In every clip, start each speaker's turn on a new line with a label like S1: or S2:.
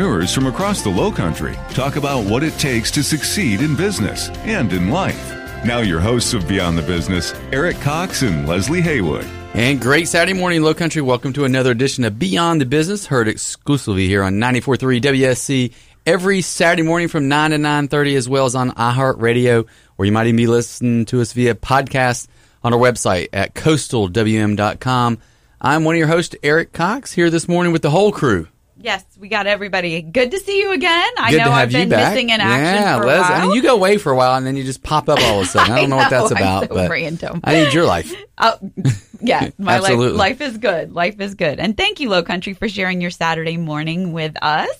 S1: entrepreneurs from across the Low Country talk about what it takes to succeed in business and in life. Now, your hosts of Beyond the Business, Eric Cox and Leslie Haywood.
S2: And great Saturday morning, Low Country. Welcome to another edition of Beyond the Business, heard exclusively here on 94.3 WSC every Saturday morning from 9 to 9.30, as well as on iHeartRadio, or you might even be listening to us via podcast on our website at coastalwm.com. I'm one of your hosts, Eric Cox, here this morning with the whole crew.
S3: Yes, we got everybody. Good to see you again. I
S2: Good
S3: know I've been missing in action
S2: yeah,
S3: for a
S2: Les,
S3: while.
S2: I mean, you go away for a while and then you just pop up all of a sudden. I don't know, what that's
S3: I'm
S2: about,
S3: so
S2: but
S3: random.
S2: I need your life.
S3: Oh, yeah, my life,
S2: Absolutely.
S3: life is good. Life is good. And thank you, Low Country, for sharing your Saturday morning with us.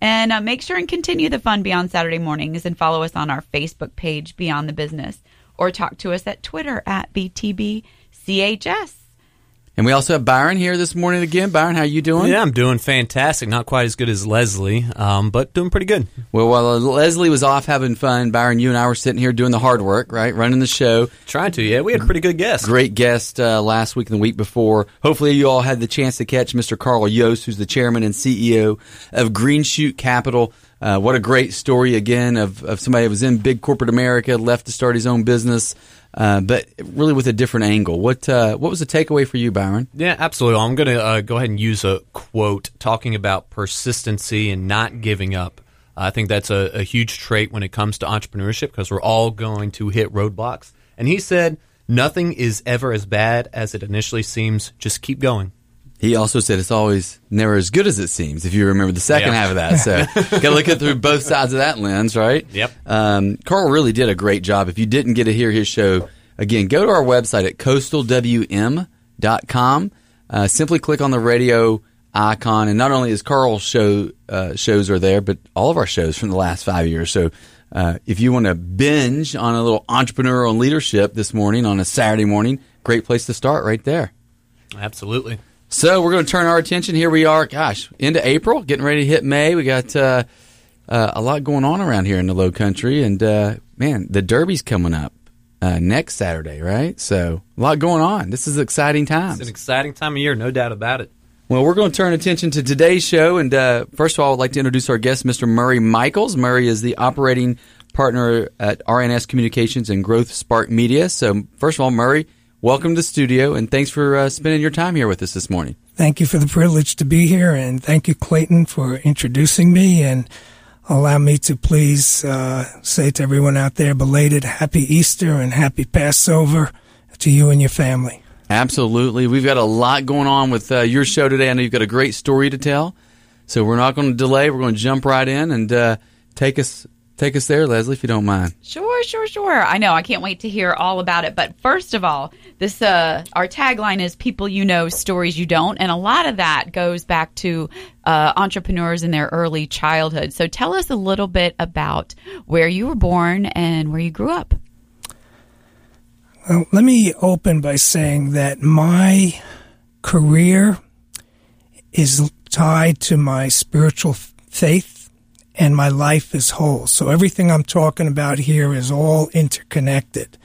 S3: And uh, make sure and continue the fun beyond Saturday mornings and follow us on our Facebook page, Beyond the Business, or talk to us at Twitter at BTBCHS.
S2: And we also have Byron here this morning again. Byron, how you doing?
S4: Yeah, I'm doing fantastic. Not quite as good as Leslie, um, but doing pretty good.
S2: Well, while uh, Leslie was off having fun, Byron, you and I were sitting here doing the hard work, right? Running the show.
S4: Trying to, yeah. We had a pretty good guest.
S2: Great guest uh, last week and the week before. Hopefully, you all had the chance to catch Mr. Carl Yost, who's the chairman and CEO of Green Shoot Capital. Uh, what a great story again of, of somebody that was in big corporate America, left to start his own business, uh, but really with a different angle. What uh, what was the takeaway for you, Byron?
S4: Yeah, absolutely. I'm going to uh, go ahead and use a quote talking about persistency and not giving up. I think that's a, a huge trait when it comes to entrepreneurship because we're all going to hit roadblocks. And he said, Nothing is ever as bad as it initially seems. Just keep going.
S2: He also said it's always never as good as it seems. If you remember the second
S4: Yeah.
S2: half of that, so got to look at through both sides of that lens, right?
S4: Yep.
S2: Um, Carl really did a great job. If you didn't get to hear his show, again, go to our website at coastalwm.com. Uh, simply click on the radio icon, and not only is Carl's show uh, shows are there, but all of our shows from the last five years. So. Uh, if you want to binge on a little entrepreneurial leadership this morning on a Saturday morning, great place to start right there.
S4: Absolutely.
S2: So we're going to turn our attention. Here we are, gosh, into April, getting ready to hit May. We got uh, uh, a lot going on around here in the Low Country, and uh, man, the Derby's coming up uh, next Saturday, right? So a lot going on. This is exciting
S4: time.
S2: It's
S4: an exciting time of year, no doubt about it.
S2: Well, we're going to turn attention to today's show, and uh, first of all, I'd like to introduce our guest, Mr. Murray Michaels. Murray is the operating partner at RNS Communications and Growth Spark Media. So, first of all, Murray, welcome to the studio, and thanks for uh, spending your time here with us this morning.
S5: Thank you for the privilege to be here, and thank you, Clayton, for introducing me. And allow me to please uh, say to everyone out there, belated Happy Easter and Happy Passover to you and your family.
S2: Absolutely. We've got a lot going on with uh, your show today. I know you've got a great story to tell. So we're not going to delay. We're going to jump right in and uh, take us take us there, Leslie, if you don't mind.
S3: Sure, sure, sure. I know. I can't wait to hear all about it. But first of all, this uh, our tagline is "People you know, stories you don't," and a lot of that goes back to uh, entrepreneurs in their early childhood. So tell us a little bit about where you were born and where you grew up.
S5: Well, let me open by saying that my career is tied to my spiritual faith and my life is whole. So everything I'm talking about here is all interconnected.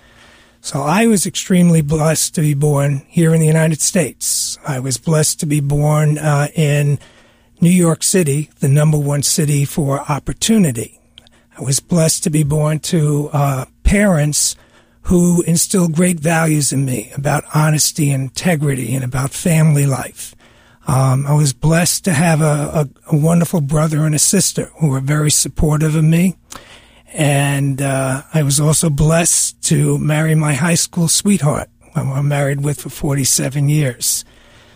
S5: So I was extremely blessed to be born here in the United States. I was blessed to be born uh, in New York City, the number one city for opportunity. I was blessed to be born to uh, parents who instilled great values in me about honesty and integrity and about family life. Um, I was blessed to have a, a, a wonderful brother and a sister who were very supportive of me. And uh, I was also blessed to marry my high school sweetheart, who I'm married with for 47 years.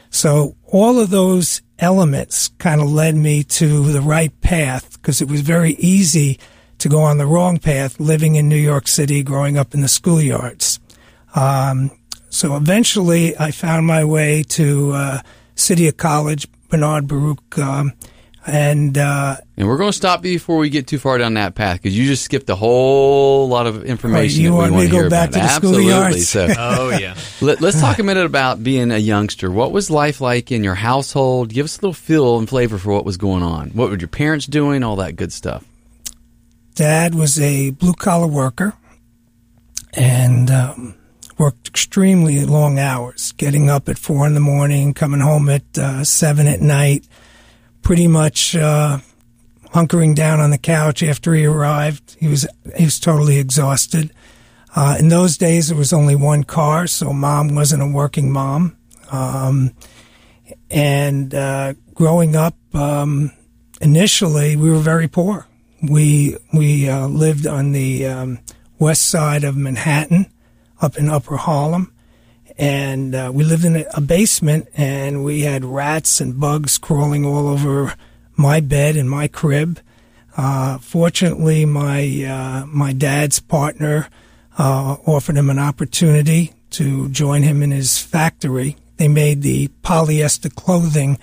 S5: So all of those elements kind of led me to the right path because it was very easy to go on the wrong path living in New York City, growing up in the schoolyards. Um, so eventually I found my way to uh, City of College, Bernard Baruch. Um, And uh,
S2: And we're going to stop you before we get too far down that path because you just skipped a whole lot of information.
S5: Oh, you
S2: that we
S5: want me to go
S2: hear
S5: back
S2: about.
S5: to the
S2: Absolutely.
S5: schoolyards?
S2: So
S4: Oh yeah.
S2: let, us talk a minute about being a youngster. What was life like in your household? Give us a little feel and flavor for what was going on. What were your parents doing? All that good stuff.
S5: dad was a blue collar worker and um, worked extremely long hours, getting up at four in the morning, coming home at uh, seven at night, pretty much uh, hunkering down on the couch after he arrived. He was he was totally exhausted. Uh, in those days, there was only one car, so mom wasn't a working mom. Um, and uh, growing up, um, initially we were very poor. We we uh, lived on the um, west side of Manhattan, up in Upper Harlem, and uh, we lived in a, basement, and we had rats and bugs crawling all over my bed and my crib. Uh, fortunately, my uh, my dad's partner uh, offered him an opportunity to join him in his factory. They made the polyester clothing,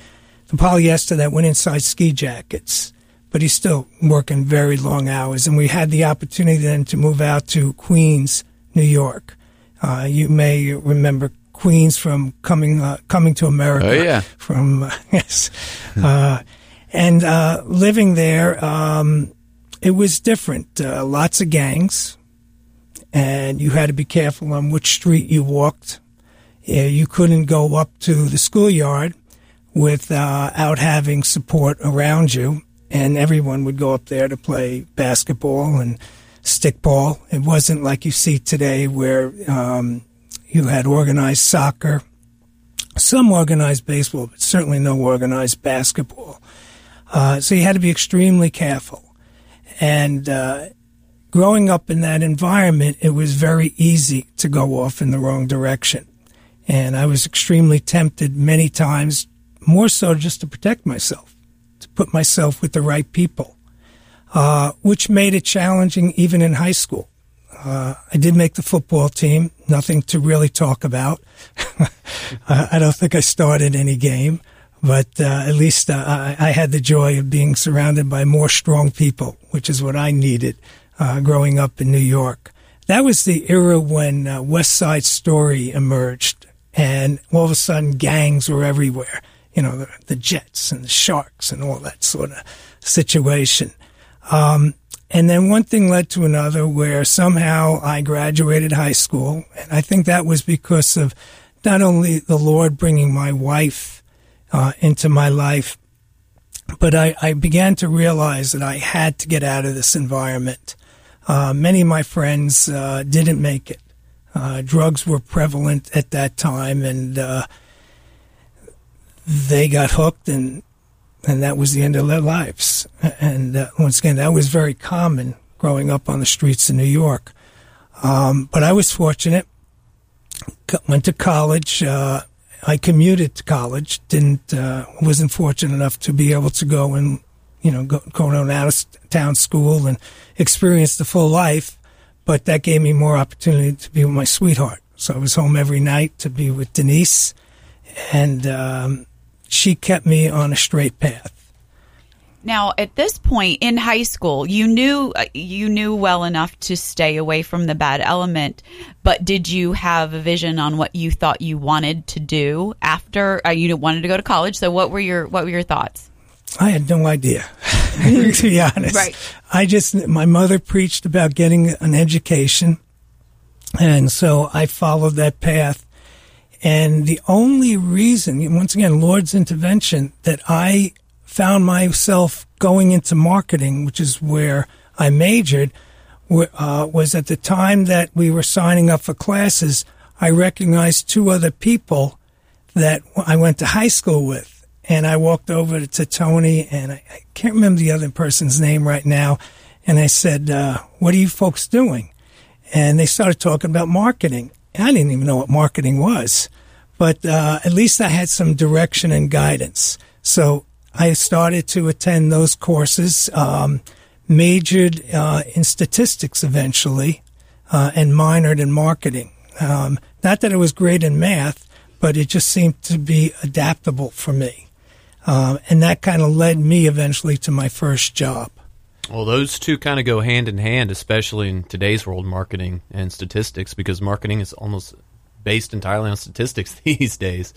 S5: the polyester that went inside ski jackets. But he's still working very long hours, and we had the opportunity then to move out to Queens, New York. Uh, you may remember Queens from coming uh, coming to America.
S2: Oh, yeah.
S5: from uh, yes, uh, and uh, living there, um, it was different. Uh, lots of gangs, and you had to be careful on which street you walked. Uh, you couldn't go up to the schoolyard without having support around you, and everyone would go up there to play basketball and stickball. It wasn't like you see today where um, you had organized soccer, some organized baseball, but certainly no organized basketball. Uh, so you had to be extremely careful. And uh, growing up in that environment, it was very easy to go off in the wrong direction. And I was extremely tempted many times, more so just to protect myself, to put myself with the right people, uh, which made it challenging even in high school. Uh, I did make the football team, nothing to really talk about. I don't think I started any game, but uh, at least uh, I, I had the joy of being surrounded by more strong people, which is what I needed uh, growing up in New York. That was the era when uh, West Side Story emerged, and all of a sudden gangs were everywhere. You know, the, the Jets and the Sharks and all that sort of situation. Um, and then one thing led to another where somehow I graduated high school. And I think that was because of not only the Lord bringing my wife uh, into my life, but I, I began to realize that I had to get out of this environment. Uh, many of my friends uh, didn't make it. Uh, drugs were prevalent at that time, and uh, they got hooked, and and that was the end of their lives. And uh, once again, that was very common growing up on the streets in New York. Um, but I was fortunate. Went to college. Uh, I commuted to college. Didn't uh, wasn't fortunate enough to be able to go and you know go, go to an out of town school and experience the full life. But that gave me more opportunity to be with my sweetheart. So I was home every night to be with Denise, and um, she kept me on a straight path.
S3: Now, at this point in high school, you knew uh, you knew well enough to stay away from the bad element, but did you have a vision on what you thought you wanted to do after uh, you wanted to go to college? So, what were your what were your thoughts?
S5: I had no idea, to be honest.
S3: Right.
S5: I just, my mother preached about getting an education. And so I followed that path. And the only reason, once again, Lord's intervention, that I found myself going into marketing, which is where I majored, uh, was at the time that we were signing up for classes, I recognized two other people that I went to high school with. And I walked over to Tony, and I, I can't remember the other person's name right now. And I said, uh, What are you folks doing? And they started talking about marketing. I didn't even know what marketing was, but uh, at least I had some direction and guidance. So I started to attend those courses, um, majored uh, in statistics eventually, uh, and minored in marketing. Um, not that I was great in math, but it just seemed to be adaptable for me. Um, and that kind of led me eventually to my first job.
S4: Well, those two kind of go hand in hand, especially in today's world, marketing and statistics, because marketing is almost based entirely on statistics these days.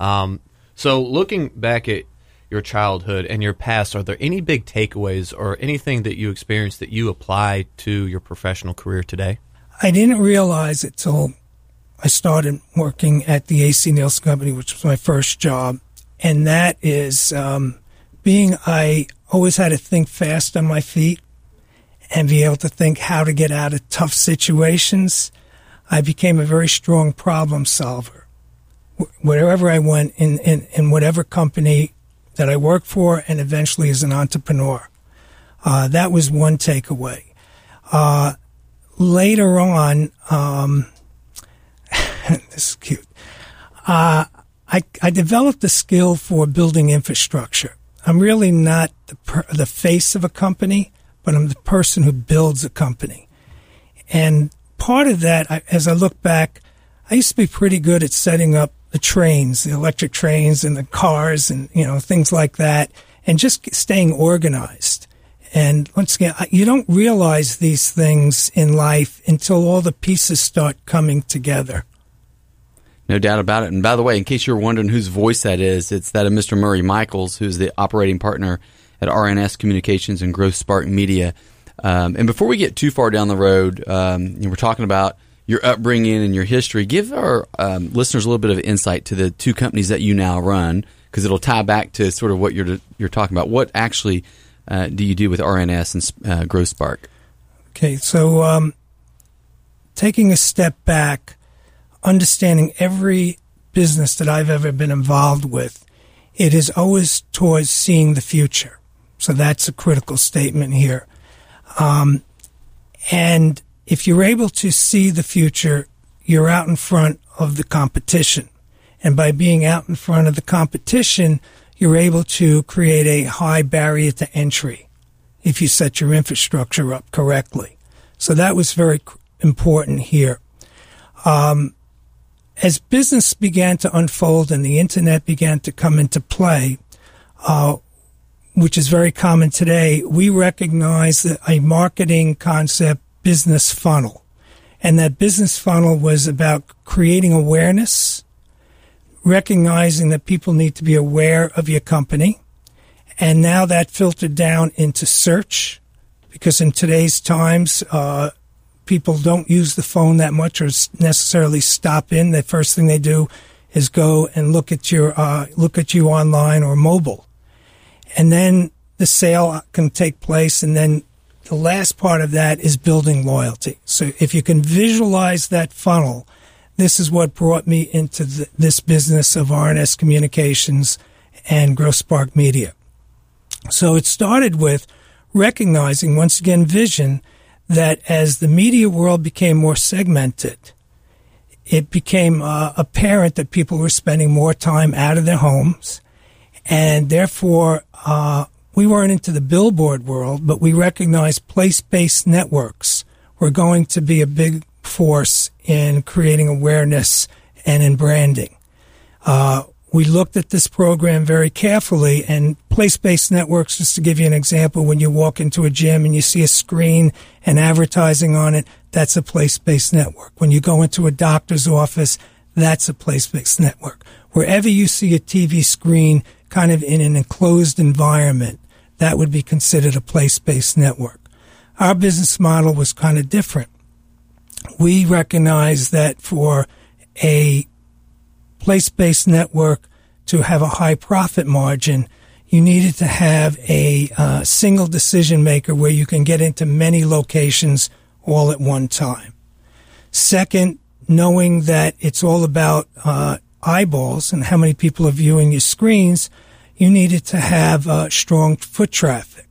S4: Um, so, looking back at your childhood and your past, are there any big takeaways or anything that you experienced that you apply to your professional career today?
S5: I didn't realize it till I started working at the AC Nielsen Company, which was my first job. And that is um, being, I always had to think fast on my feet and be able to think how to get out of tough situations. I became a very strong problem solver. Wherever I went in, in, in whatever company that I worked for and eventually as an entrepreneur. Uh, that was one takeaway. Uh, later on, um, this is cute. Uh, I, I developed a skill for building infrastructure. I'm really not the, per, the face of a company, but I'm the person who builds a company. And part of that, I, as I look back, I used to be pretty good at setting up the trains, the electric trains and the cars and, you know, things like that, and just staying organized. And once again, you don't realize these things in life until all the pieces start coming together.
S2: No doubt about it. And by the way, in case you're wondering whose voice that is, it's that of Mr. Murray Michaels, who's the operating partner at RNS Communications and Growth Spark Media. Um, and before we get too far down the road, um, we're talking about your upbringing and your history. Give our um, listeners a little bit of insight to the two companies that you now run, because it'll tie back to sort of what you're you're talking about. What actually uh, do you do with RNS and uh, Growth Spark?
S5: Okay, so um, taking a step back, understanding every business that I've ever been involved with, it is always towards seeing the future. So that's a critical statement here. Um, and if you're able to see the future, you're out in front of the competition. And by being out in front of the competition, you're able to create a high barrier to entry if you set your infrastructure up correctly. So that was very important here. Um, as business began to unfold and the internet began to come into play, uh, which is very common today, we recognize that a marketing concept business funnel. And that business funnel was about creating awareness, recognizing that people need to be aware of your company. And now that filtered down into search, because in today's times, uh, people don't use the phone that much or necessarily stop in. The first thing they do is go and look at your uh, look at you online or mobile, and then the sale can take place, and then the last part of that is building loyalty. So if you can visualize that funnel, this is what brought me into this business of RNS Communications and Growth Spark Media. So it started with recognizing, once again, vision that as the media world became more segmented, it became uh, apparent that people were spending more time out of their homes, and therefore uh, we weren't into the billboard world, but we recognized place based networks were going to be a big force in creating awareness and in branding. Uh, we looked at this program very carefully and place-based networks, just to give you an example, when you walk into a gym and you see a screen and advertising on it, that's a place-based network. When you go into a doctor's office, that's a place-based network. Wherever you see a TV screen kind of in an enclosed environment, that would be considered a place-based network. Our business model was kind of different. We recognized that for a place-based network to have a high profit margin, you needed to have a uh, single decision maker where you can get into many locations all at one time. Second, knowing that it's all about uh, eyeballs and how many people are viewing your screens, you needed to have uh, strong foot traffic.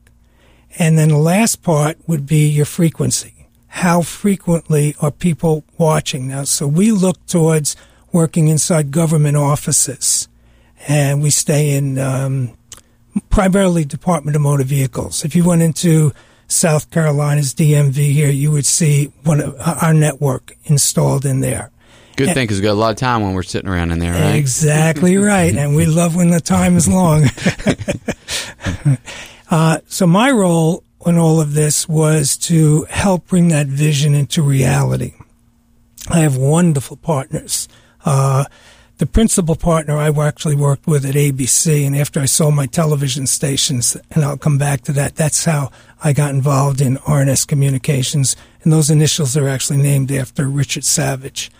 S5: And then the last part would be your frequency. How frequently are people watching now? So we look towards working inside government offices and we stay in um, primarily Department of Motor Vehicles. If you went into South Carolina's DMV here, you would see one of our network installed in there.
S2: Good thing because we got a lot of time when we're sitting around in there, right?
S5: Exactly right. And we love when the time is long. uh, so my role in all of this was to help bring that vision into reality. I have wonderful partners. Uh, the principal partner I actually worked with at ABC, and after I sold my television stations, and I'll come back to that, that's how I got involved in RNS Communications, and those initials are actually named after Richard Savage.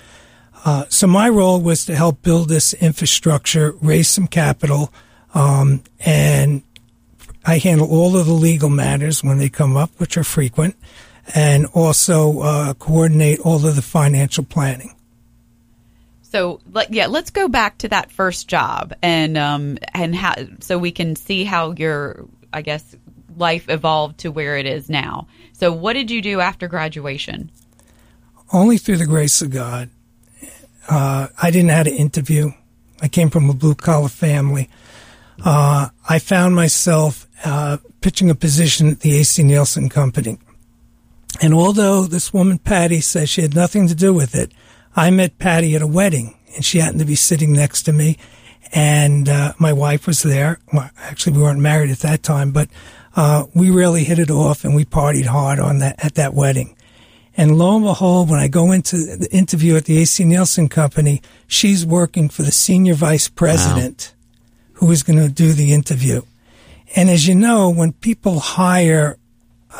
S5: Uh, so my role was to help build this infrastructure, raise some capital, um, and I handle all of the legal matters when they come up, which are frequent, and also uh, coordinate all of the financial planning.
S3: So, like, yeah, let's go back to that first job and um and how so we can see how your I guess life evolved to where it is now. So, what did you do after graduation?
S5: Only through the grace of God. Uh, I didn't have to interview. I came from a blue collar family. Uh, I found myself uh, pitching a position at the AC Nielsen Company. And although this woman, Patty, says she had nothing to do with it, I met Patty at a wedding, and she happened to be sitting next to me, and uh, my wife was there. Well, actually, we weren't married at that time, but uh, we really hit it off, and we partied hard on that at that wedding. And lo and behold, when I go into the interview at the AC Nielsen Company, she's working for the senior vice president wow. who is going to do the interview. And as you know, when people hire,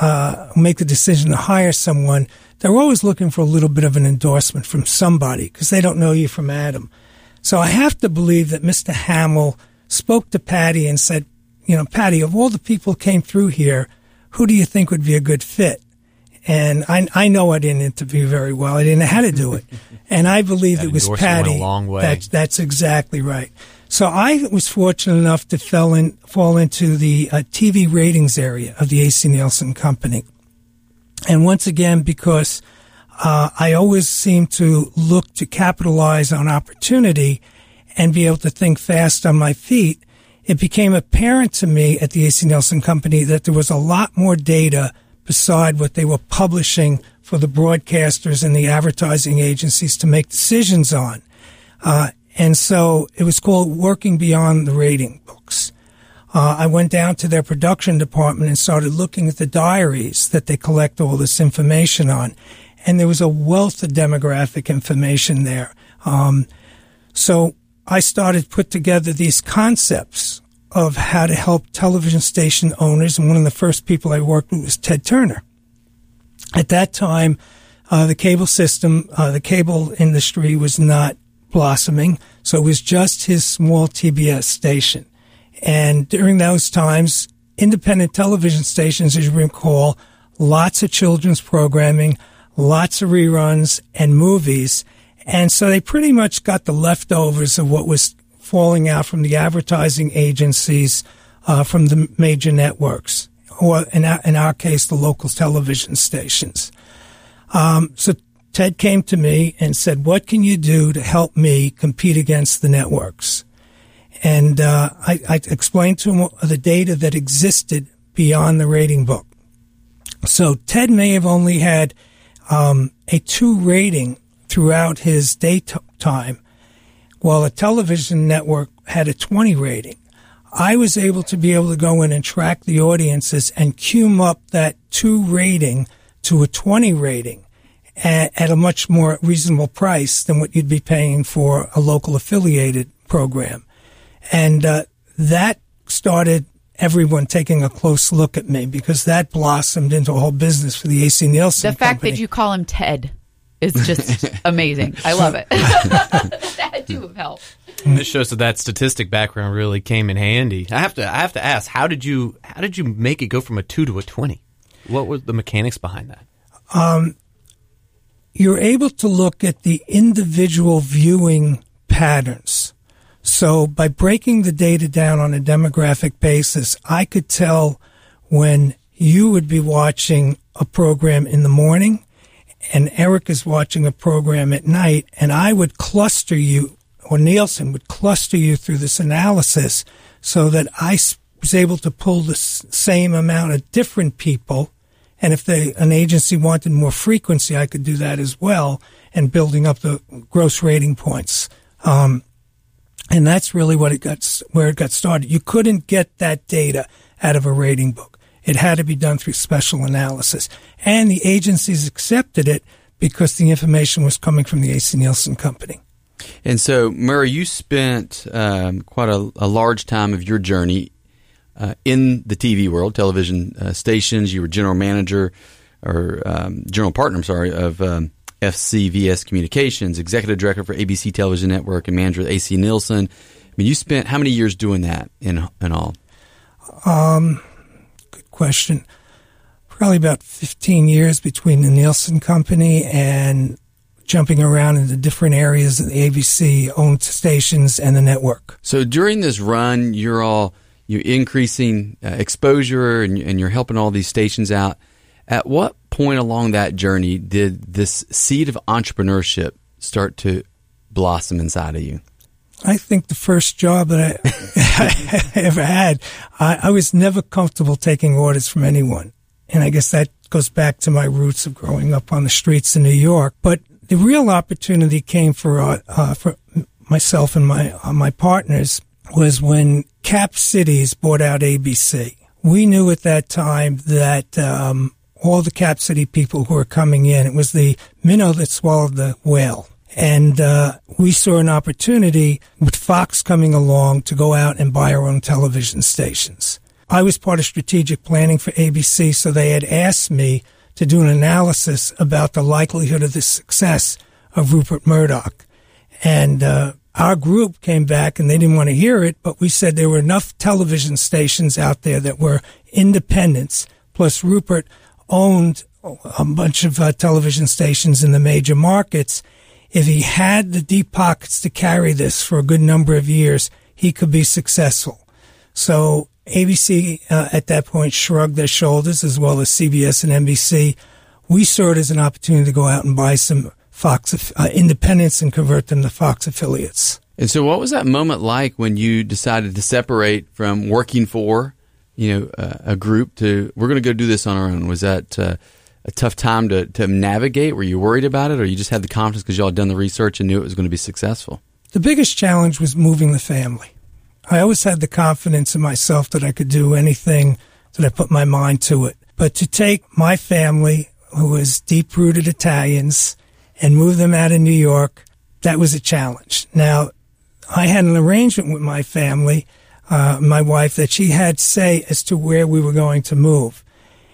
S5: uh, make the decision to hire someone, they're always looking for a little bit of an endorsement from somebody because they don't know you from Adam. So I have to believe that Mr. Hamill spoke to Patty and said, you know, Patty, of all the people who came through here, who do you think would be a good fit? And I, I know I didn't interview very well. I didn't know how to do it. And I believe it was Patty.
S4: a long way.
S5: That's, that's exactly right. So I was fortunate enough to fell in, fall into the uh, TV ratings area of the AC Nielsen company. And once again, because uh, I always seem to look to capitalize on opportunity and be able to think fast on my feet, it became apparent to me at the AC Nielsen Company that there was a lot more data beside what they were publishing for the broadcasters and the advertising agencies to make decisions on. Uh, and so it was called Working Beyond the Rating Books uh, I went down to their production department and started looking at the diaries that they collect all this information on. And there was a wealth of demographic information there. Um, so I started put together these concepts of how to help television station owners. And one of the first people I worked with was Ted Turner. At that time, uh, the cable system, uh, the cable industry was not blossoming. So it was just his small TBS station. And during those times, independent television stations, as you recall, lots of children's programming, lots of reruns and movies. And so they pretty much got the leftovers of what was falling out from the advertising agencies, uh, from the major networks, or in our, in our case, the local television stations. Um, so Ted came to me and said, what can you do to help me compete against the networks? And uh, I, I, explained to him the data that existed beyond the rating book. So Ted may have only had um, a two rating throughout his daytime, while a television network had a 20 rating. I was able to be able to go in and track the audiences and cume up that two rating to a 20 rating at, at a much more reasonable price than what you'd be paying for a local affiliated program. And uh, that started everyone taking a close look at me because that blossomed into a whole business for the AC Nielsen.
S3: The fact
S5: company.
S3: that you call him Ted is just amazing. I love it. that had to have helped.
S4: This shows that that statistic background really came in handy. I have to I have to ask, how did you how did you make it go from a two to a twenty? What were the mechanics behind that?
S5: Um, you're able to look at the individual viewing patterns. So by breaking the data down on a demographic basis, I could tell when you would be watching a program in the morning and Eric is watching a program at night and I would cluster you or Nielsen would cluster you through this analysis so that I was able to pull the same amount of different people And if they, an agency wanted more frequency, I could do that as well and building up the gross rating points. Um, and that's really what it got, where it got started. You couldn't get that data out of a rating book. It had to be done through special analysis. And the agencies accepted it because the information was coming from the AC Nielsen company.
S2: And so, Murray, you spent um, quite a, a, large time of your journey uh, in the TV world, television uh, stations. You were general manager or um, general partner, I'm sorry, of um, FCVS Communications, executive director for ABC Television Network, and manager of AC Nielsen. I mean, you spent how many years doing that in in all?
S5: Um, good question. Probably about 15 years between the Nielsen Company and jumping around into different areas of the ABC owned stations and the network.
S2: So during this run, you're all you're increasing uh, exposure and, and you're helping all these stations out. At what point along that journey did this seed of entrepreneurship start to blossom inside of you?
S5: I think the first job that I, I ever had, I, I, was never comfortable taking orders from anyone. And I guess that goes back to my roots of growing up on the streets in New York. But the real opportunity came for, uh, uh, for myself and my, uh, my partners was when Cap Cities bought out ABC. We knew at that time that um, all the Cap City people who were coming in. It was the minnow that swallowed the whale. And uh, we saw an opportunity with Fox coming along to go out and buy our own television stations. I was part of strategic planning for ABC, so they had asked me to do an analysis about the likelihood of the success of Rupert Murdoch. And uh, our group came back and they didn't want to hear it, but we said there were enough television stations out there that were independents. Plus, Rupert owned a bunch of uh, television stations in the major markets. If he had the deep pockets to carry this for a good number of years, he could be successful. So ABC uh, at that point shrugged their shoulders as well as CBS and NBC. We saw it as an opportunity to go out and buy some Fox uh, independents and convert them to Fox affiliates.
S2: And so, what was that moment like when you decided to separate from working for you know, uh, a group to we're going to go do this on our own? Was that uh, a tough time to, to navigate? Were you worried about it, or you just had the confidence because y'all had done the research and knew it was going to be successful?
S5: The biggest challenge was moving the family. I always had the confidence in myself that I could do anything that I put my mind to it. But to take my family, who was deep rooted Italians, and move them out of New York, that was a challenge. Now, I had an arrangement with my family uh, my wife that she had say as to where we were going to move.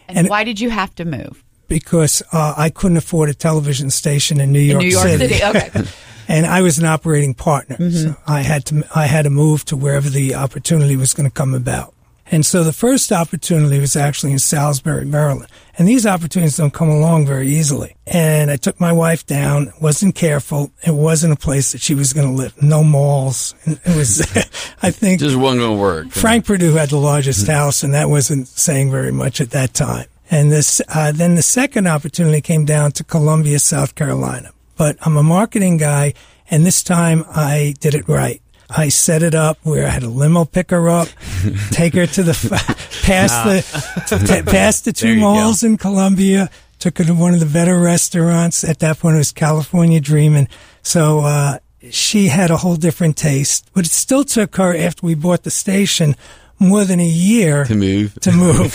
S3: And, and why did you have to move?
S5: Because uh, I couldn't afford a television station in New York,
S3: in New York City. City. Okay.
S5: and I was an operating partner, mm-hmm. so I had to I had to move to wherever the opportunity was going to come about. And so the first opportunity was actually in Salisbury, Maryland. And these opportunities don't come along very easily. And I took my wife down, wasn't careful. It wasn't a place that she was going to live. No malls. And it was, I think.
S2: Just wasn't going to work.
S5: Frank Perdue had the largest house, and that wasn't saying very much at that time. And this, uh, then the second opportunity came down to Columbia, South Carolina. But I'm a marketing guy, and this time I did it right. I set it up where I had a limo pick her up, take her to the past the t- past the two malls go. in Columbia. Took her to one of the better restaurants. At that point, it was California Dreaming. So uh, she had a whole different taste. But it still took her after we bought the station more than a year
S2: to move.
S5: To move.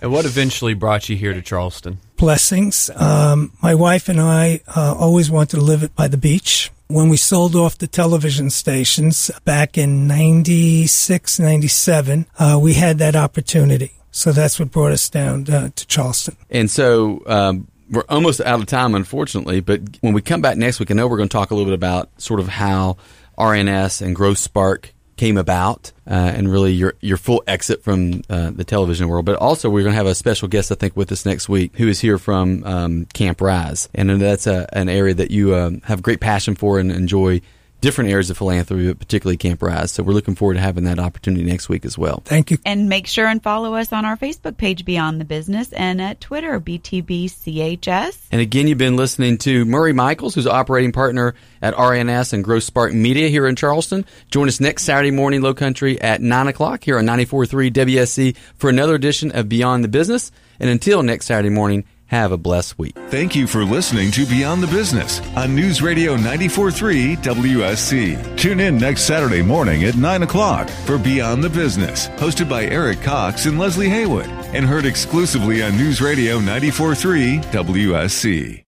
S4: and what eventually brought you here to Charleston?
S5: Blessings. Um, my wife and I uh, always wanted to live by the beach when we sold off the television stations back in 96, 97, uh, we had that opportunity. So that's what brought us down uh, to Charleston.
S2: And so um, we're almost out of time, unfortunately. But when we come back next week, I know we're going to talk a little bit about sort of how RNS and Growth Spark came about uh, and really your your full exit from uh, the television world. But also, we're going to have a special guest, I think, with us next week who is here from um, Camp Rise. And that's a, an area that you um, have great passion for and enjoy different areas of philanthropy, but particularly Camp Rise. So we're looking forward to having that opportunity next week as well.
S5: Thank you.
S3: And make sure and follow us on our Facebook page, Beyond the Business, and at Twitter, BTBCHS.
S2: And again, you've been listening to Murray Michaels, who's operating partner at RNS and Growth Spark Media here in Charleston. Join us next Saturday morning, Low Country, at 9 o'clock here on 94.3 WSC for another edition of Beyond the Business. And until next Saturday morning, have a blessed week.
S1: Thank you for listening to Beyond the Business on News Radio 94.3 WSC. Tune in next Saturday morning at 9 o'clock for Beyond the Business, hosted by Eric Cox and Leslie Haywood, and heard exclusively on News Radio 94.3 WSC.